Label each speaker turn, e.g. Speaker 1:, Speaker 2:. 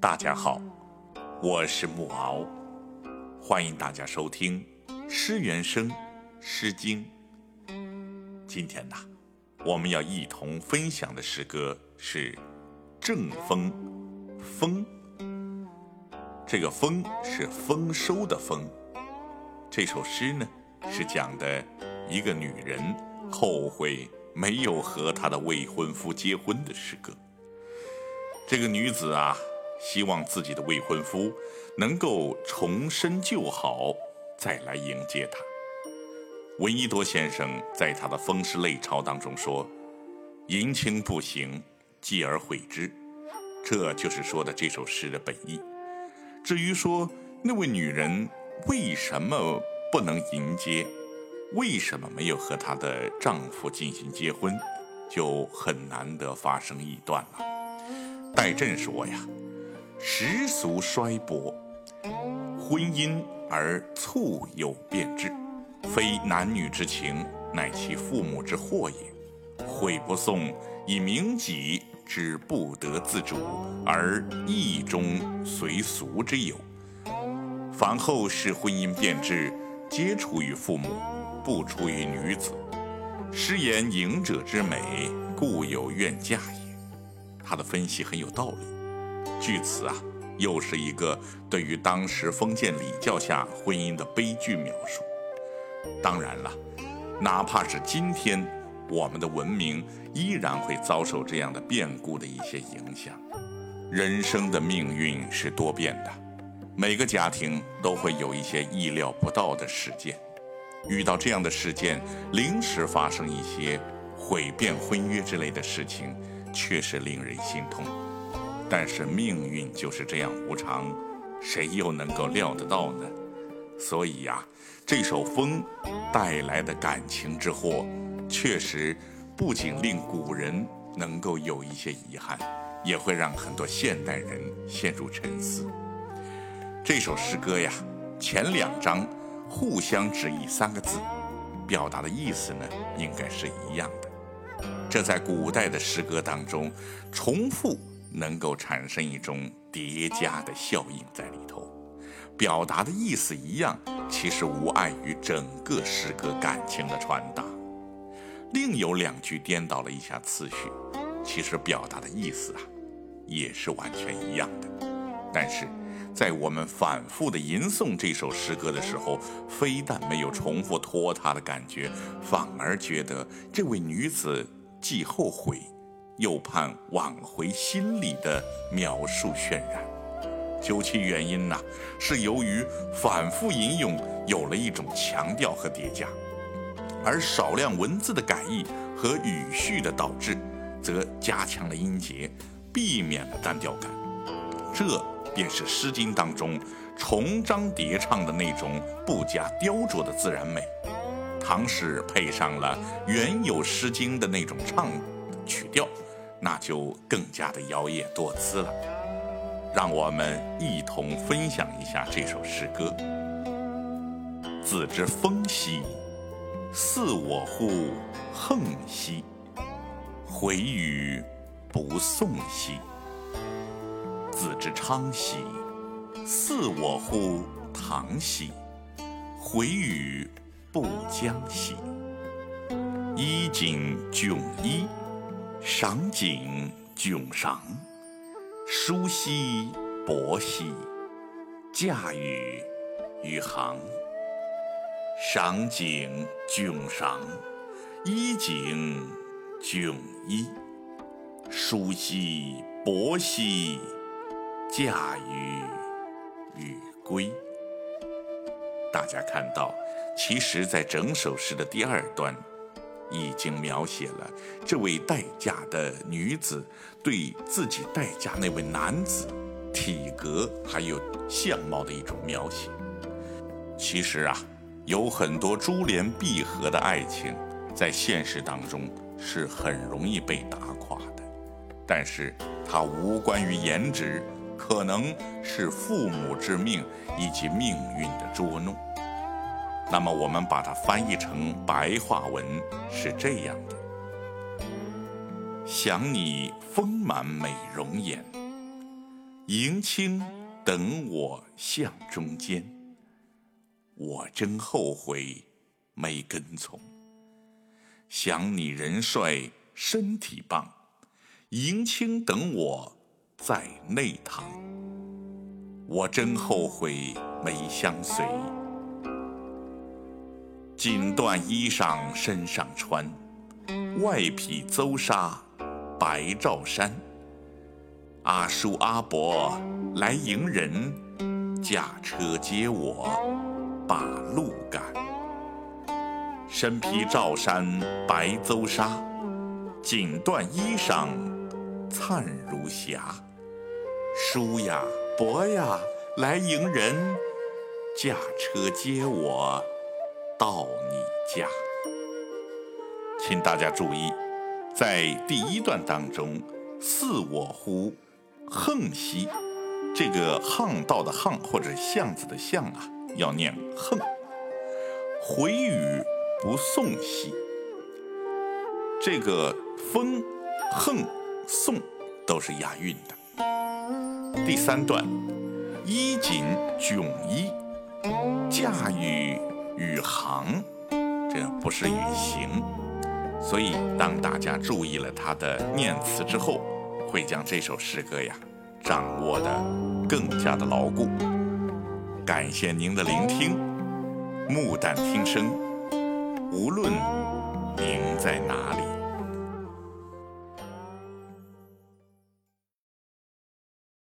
Speaker 1: 大家好，我是木敖，欢迎大家收听《诗原声·诗经》。今天呢，我们要一同分享的诗歌是《正风》，风，这个“风”是丰收的“丰”。这首诗呢，是讲的一个女人后悔没有和她的未婚夫结婚的诗歌。这个女子啊，希望自己的未婚夫能够重生旧好，再来迎接她。闻一多先生在他的《风诗类钞》当中说：“淫情不行，继而悔之。”这就是说的这首诗的本意。至于说那位女人为什么不能迎接，为什么没有和她的丈夫进行结婚，就很难得发生臆断了。戴震说呀：“时俗衰薄，婚姻而促有变质，非男女之情，乃其父母之祸也。悔不送，以明己之不得自主，而意中随俗之有。凡后世婚姻变质，皆出于父母，不出于女子。诗言迎者之美，故有怨嫁也。”他的分析很有道理，据此啊，又是一个对于当时封建礼教下婚姻的悲剧描述。当然了，哪怕是今天，我们的文明依然会遭受这样的变故的一些影响。人生的命运是多变的，每个家庭都会有一些意料不到的事件。遇到这样的事件，临时发生一些毁变婚约之类的事情。确实令人心痛，但是命运就是这样无常，谁又能够料得到呢？所以呀，这首《风》带来的感情之祸，确实不仅令古人能够有一些遗憾，也会让很多现代人陷入沉思。这首诗歌呀，前两章互相指意三个字，表达的意思呢，应该是一样的。这在古代的诗歌当中，重复能够产生一种叠加的效应在里头，表达的意思一样，其实无碍于整个诗歌感情的传达。另有两句颠倒了一下次序，其实表达的意思啊，也是完全一样的。但是在我们反复的吟诵这首诗歌的时候，非但没有重复拖沓的感觉，反而觉得这位女子。既后悔，又盼挽回心理的描述渲染，究其原因呢，是由于反复引用有了一种强调和叠加，而少量文字的改译和语序的导致，则加强了音节，避免了单调感。这便是《诗经》当中重章叠唱的那种不加雕琢的自然美。唐诗配上了原有《诗经》的那种唱曲调，那就更加的摇曳多姿了。让我们一同分享一下这首诗歌：子之风兮，似我乎横兮；回语不送兮。子之昌兮，似我乎唐兮；回语。不将兮，衣锦迥衣，裳锦迥裳。舒兮薄兮，驾驭于行。裳锦迥裳，衣锦迥衣。舒兮薄兮，驾驭于归。大家看到。其实，在整首诗的第二段，已经描写了这位待嫁的女子对自己待嫁那位男子体格还有相貌的一种描写。其实啊，有很多珠联璧合的爱情，在现实当中是很容易被打垮的。但是它无关于颜值，可能是父母之命以及命运的捉弄。那么我们把它翻译成白话文是这样的：想你丰满美容颜，迎亲等我向中间。我真后悔没跟从。想你人帅身体棒，迎亲等我在内堂。我真后悔没相随。锦缎衣裳身上穿，外披邹纱白罩衫。阿叔阿伯来迎人，驾车接我把路赶。身披罩衫白邹纱，锦缎衣裳灿如霞。叔呀伯呀来迎人，驾车接我。到你家，请大家注意，在第一段当中，“似我乎横兮”，这个巷道的巷或者巷子的巷啊，要念横。回语不送兮，这个风、横、送都是押韵的。第三段，衣锦迥衣，驾驭。宇航，这不是宇行，所以当大家注意了他的念词之后，会将这首诗歌呀掌握的更加的牢固。感谢您的聆听，木旦听声，无论您在哪里。